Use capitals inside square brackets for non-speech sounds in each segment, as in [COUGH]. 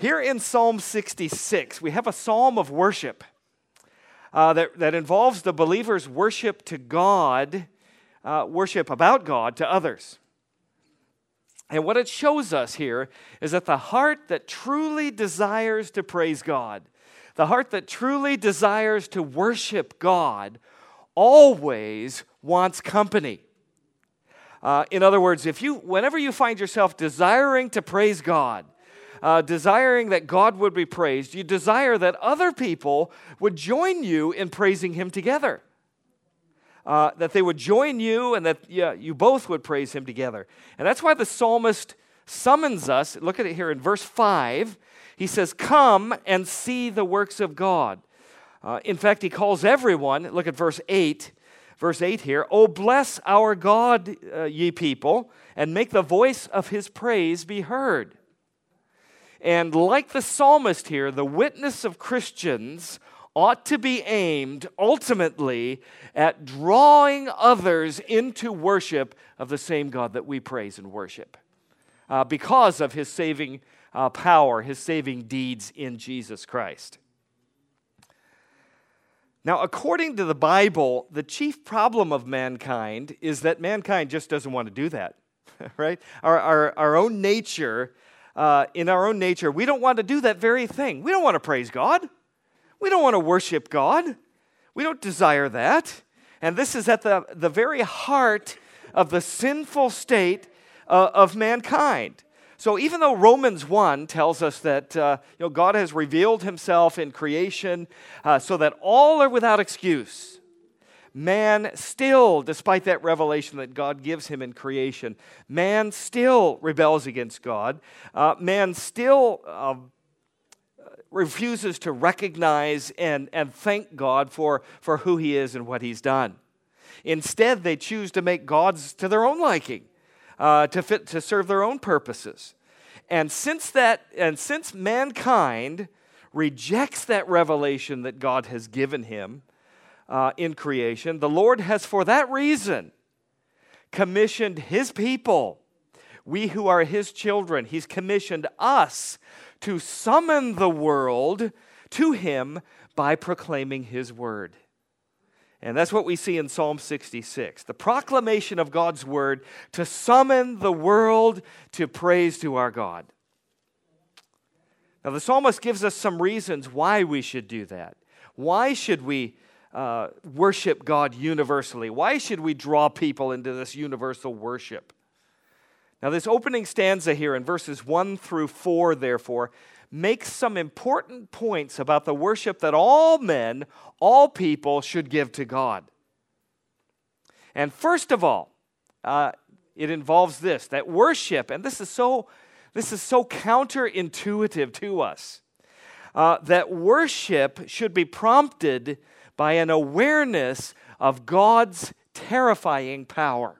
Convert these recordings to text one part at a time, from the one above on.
Here in Psalm 66, we have a psalm of worship uh, that, that involves the believer's worship to God, uh, worship about God to others. And what it shows us here is that the heart that truly desires to praise God, the heart that truly desires to worship God, always wants company. Uh, in other words, if you, whenever you find yourself desiring to praise God, uh, desiring that God would be praised, you desire that other people would join you in praising Him together. Uh, that they would join you and that yeah, you both would praise Him together. And that's why the psalmist summons us. Look at it here in verse 5. He says, Come and see the works of God. Uh, in fact, he calls everyone, look at verse 8 verse 8 here Oh, bless our God, uh, ye people, and make the voice of his praise be heard. And like the psalmist here, the witness of Christians ought to be aimed ultimately at drawing others into worship of the same God that we praise and worship uh, because of his saving uh, power, his saving deeds in Jesus Christ. Now, according to the Bible, the chief problem of mankind is that mankind just doesn't want to do that, [LAUGHS] right? Our, our, our own nature uh, in our own nature, we don't want to do that very thing. We don't want to praise God. We don't want to worship God. We don't desire that. And this is at the, the very heart of the sinful state uh, of mankind. So even though Romans 1 tells us that uh, you know, God has revealed himself in creation uh, so that all are without excuse, man still, despite that revelation that God gives him in creation, man still rebels against God. Uh, man still uh, refuses to recognize and, and thank God for, for who he is and what he's done. Instead, they choose to make gods to their own liking, uh, to, fit, to serve their own purposes. And since that, and since mankind rejects that revelation that God has given him, uh, in creation, the Lord has for that reason commissioned His people, we who are His children, He's commissioned us to summon the world to Him by proclaiming His word. And that's what we see in Psalm 66 the proclamation of God's word to summon the world to praise to our God. Now, the psalmist gives us some reasons why we should do that. Why should we uh, worship God universally? Why should we draw people into this universal worship? Now, this opening stanza here in verses 1 through 4, therefore, makes some important points about the worship that all men, all people should give to God. And first of all, uh, it involves this that worship, and this is so, this is so counterintuitive to us, uh, that worship should be prompted by an awareness of God's terrifying power.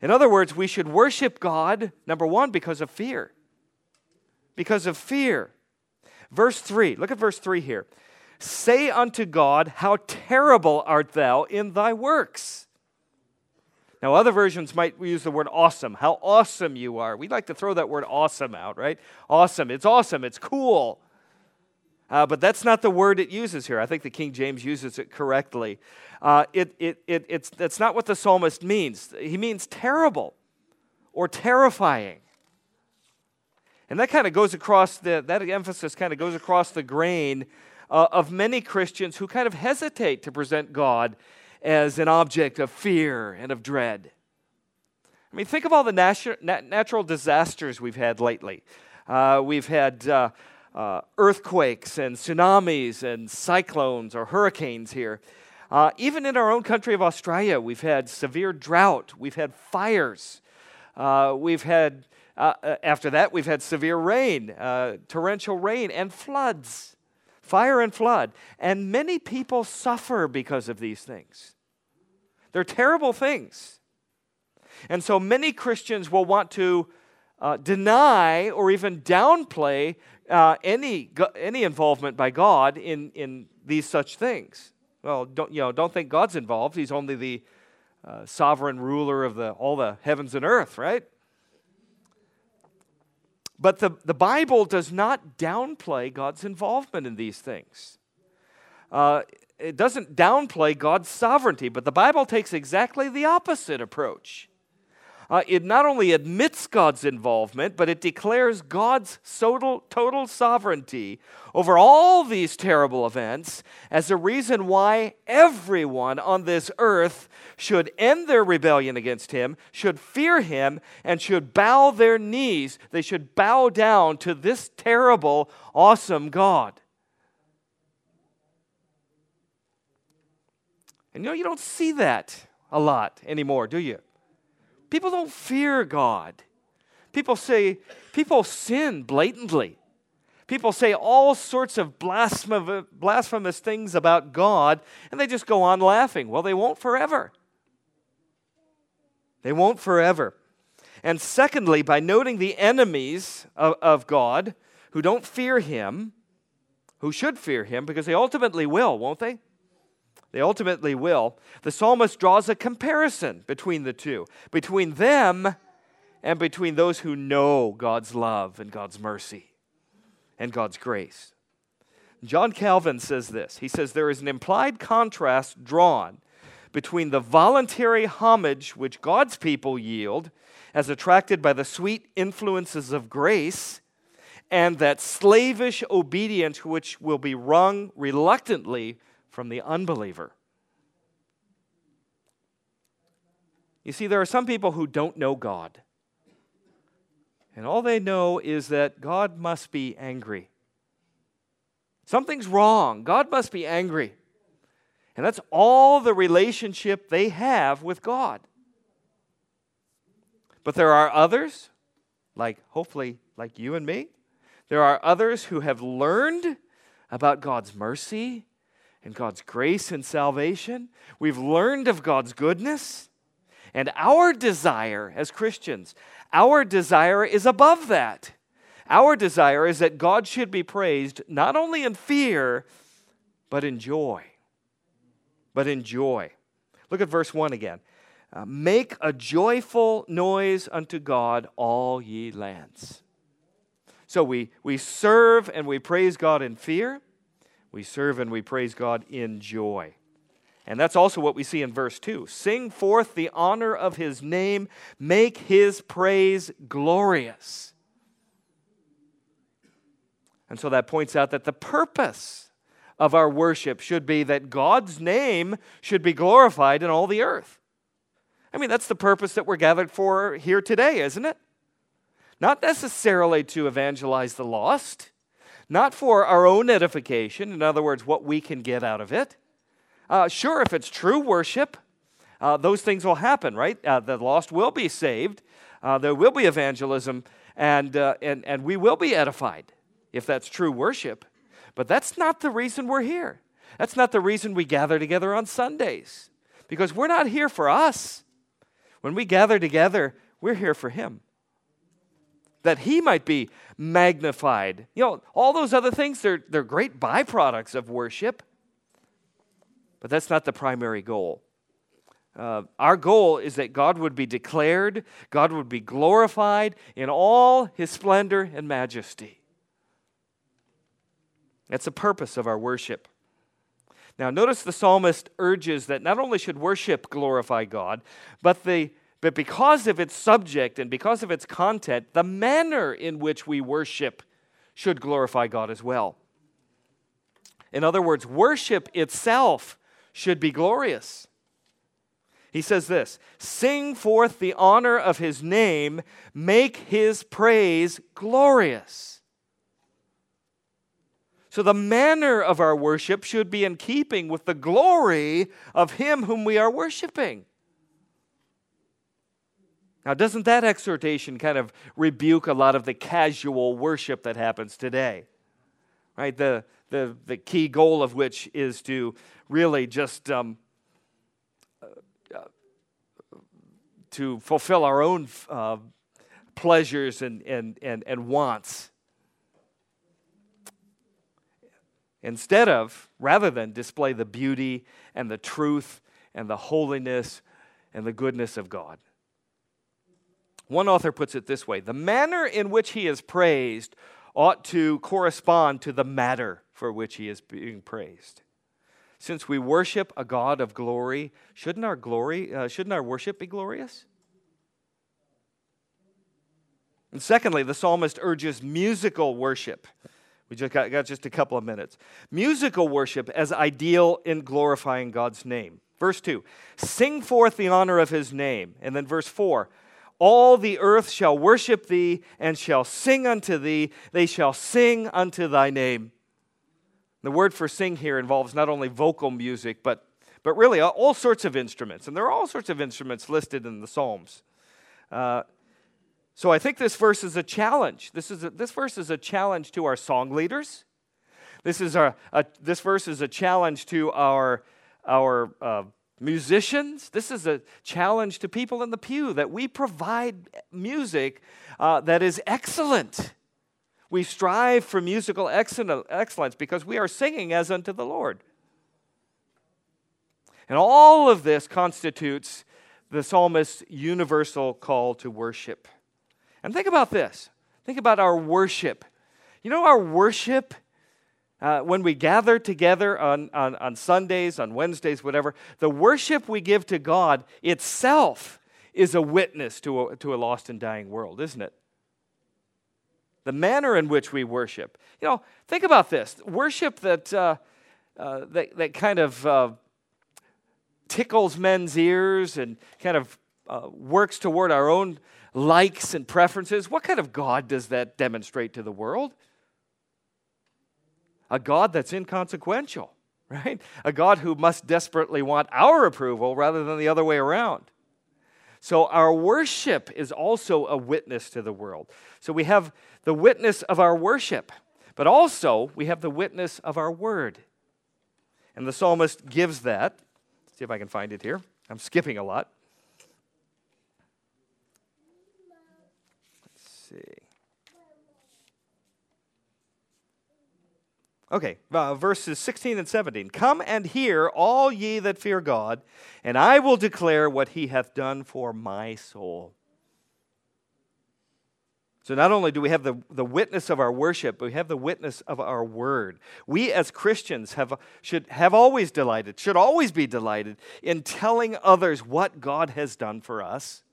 In other words, we should worship God, number one, because of fear. Because of fear. Verse 3, look at verse 3 here. Say unto God, How terrible art thou in thy works. Now, other versions might use the word awesome. How awesome you are. We like to throw that word awesome out, right? Awesome. It's awesome. It's cool. Uh, but that's not the word it uses here. I think the King James uses it correctly. Uh, it, it, it, it's, that's not what the psalmist means. He means terrible or terrifying. And that kind of goes across the, that emphasis kind of goes across the grain uh, of many Christians who kind of hesitate to present God as an object of fear and of dread. I mean, think of all the natu- natural disasters we've had lately. Uh, we've had uh, uh, earthquakes and tsunamis and cyclones or hurricanes here. Uh, even in our own country of Australia, we've had severe drought, we've had fires, uh, we've had, uh, uh, after that, we've had severe rain, torrential rain, and floods, fire and flood. And many people suffer because of these things. They're terrible things. And so many Christians will want to uh, deny or even downplay uh, any, any involvement by God in, in these such things. Well, don't, you know, don't think God's involved. He's only the uh, sovereign ruler of the, all the heavens and earth, right? But the, the Bible does not downplay God's involvement in these things. Uh, it doesn't downplay God's sovereignty, but the Bible takes exactly the opposite approach uh, it not only admits God's involvement, but it declares God's total, total sovereignty over all these terrible events as a reason why everyone on this earth should end their rebellion against Him, should fear Him, and should bow their knees. They should bow down to this terrible, awesome God. And you know, you don't see that a lot anymore, do you? People don't fear God. People say, people sin blatantly. People say all sorts of blasphemous things about God, and they just go on laughing. Well, they won't forever. They won't forever. And secondly, by noting the enemies of, of God who don't fear Him, who should fear Him, because they ultimately will, won't they? They ultimately will. The psalmist draws a comparison between the two, between them and between those who know God's love and God's mercy and God's grace. John Calvin says this He says, There is an implied contrast drawn between the voluntary homage which God's people yield, as attracted by the sweet influences of grace, and that slavish obedience which will be wrung reluctantly from the unbeliever. You see, there are some people who don't know God. And all they know is that God must be angry. Something's wrong. God must be angry. And that's all the relationship they have with God. But there are others, like hopefully like you and me, there are others who have learned about God's mercy and God's grace and salvation. We've learned of God's goodness. And our desire as Christians, our desire is above that. Our desire is that God should be praised not only in fear, but in joy. But in joy. Look at verse 1 again. Uh, Make a joyful noise unto God, all ye lands. So we, we serve and we praise God in fear. We serve and we praise God in joy. And that's also what we see in verse 2. Sing forth the honor of his name, make his praise glorious. And so that points out that the purpose of our worship should be that God's name should be glorified in all the earth. I mean, that's the purpose that we're gathered for here today, isn't it? Not necessarily to evangelize the lost, not for our own edification, in other words, what we can get out of it. Uh, sure, if it's true worship, uh, those things will happen, right? Uh, the lost will be saved, uh, there will be evangelism, and, uh, and, and we will be edified if that's true worship. But that's not the reason we're here. That's not the reason we gather together on Sundays, because we're not here for us. When we gather together, we're here for Him that he might be magnified. You know, all those other things, they're, they're great byproducts of worship, but that's not the primary goal. Uh, our goal is that God would be declared, God would be glorified in all his splendor and majesty. That's the purpose of our worship. Now, notice the psalmist urges that not only should worship glorify God, but the but because of its subject and because of its content, the manner in which we worship should glorify God as well. In other words, worship itself should be glorious. He says this Sing forth the honor of his name, make his praise glorious. So, the manner of our worship should be in keeping with the glory of him whom we are worshiping. Now, doesn't that exhortation kind of rebuke a lot of the casual worship that happens today? Right? The, the, the key goal of which is to really just um, uh, to fulfill our own uh, pleasures and, and, and, and wants. Instead of, rather than display the beauty and the truth and the holiness and the goodness of God. One author puts it this way The manner in which he is praised ought to correspond to the matter for which he is being praised. Since we worship a God of glory, shouldn't our glory, uh, shouldn't our worship be glorious? And secondly, the psalmist urges musical worship. We just got, got just a couple of minutes. Musical worship as ideal in glorifying God's name. Verse 2 Sing forth the honor of his name. And then verse 4 All the earth shall worship thee and shall sing unto thee. They shall sing unto thy name. The word for sing here involves not only vocal music, but, but really all sorts of instruments. And there are all sorts of instruments listed in the Psalms. Uh, so I think this verse is a challenge. This, is a, this verse is a challenge to our song leaders. This, is a, a this verse is a challenge to our, our uh, musicians. This is a challenge to people in the pew that we provide music uh, that is excellent. We strive for musical excellence because we are singing as unto the Lord. And all of this constitutes the psalmist's universal call to worship. And think about this think about our worship. You know, our worship, uh, when we gather together on, on, on Sundays, on Wednesdays, whatever, the worship we give to God itself is a witness to a, to a lost and dying world, isn't it? the manner in which we worship. You know, think about this worship that, uh, uh, that, that kind of uh, tickles men's ears and kind of uh, works toward our own likes and preferences. What kind of God does that demonstrate to the world? A God that's inconsequential, [LAUGHS] right? A God who must desperately want our approval rather than the other way around. So our worship is also a witness to the world. So we have the witness of our worship, but also we have the witness of our word. And the psalmist gives that. Let's see if I can find it here. I'm skipping a lot. Let's see. Okay, uh, verses 16 and 17. Come and hear, all ye that fear God, and I will declare what he hath done for my soul. So, not only do we have the, the witness of our worship, but we have the witness of our word. We as Christians have, should have always delighted, should always be delighted in telling others what God has done for us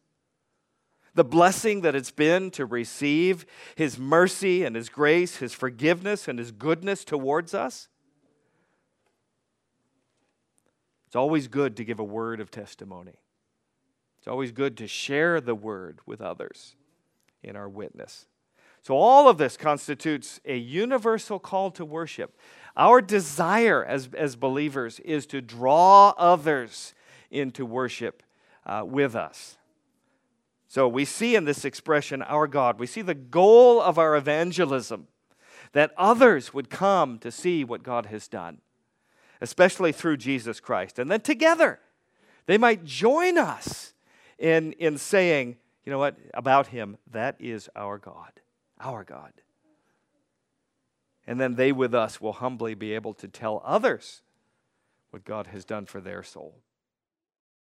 the blessing that it's been to receive His mercy and His grace, His forgiveness and His goodness towards us. It's always good to give a word of testimony. It's always good to share the word with others in our witness. So, all of this constitutes a universal call to worship. Our desire as, as believers is to draw others into worship uh, with us. So we see in this expression our God. We see the goal of our evangelism that others would come to see what God has done, especially through Jesus Christ. And then together, they might join us in, in saying, you know what, about Him, that is our God, our God. And then they with us will humbly be able to tell others what God has done for their soul.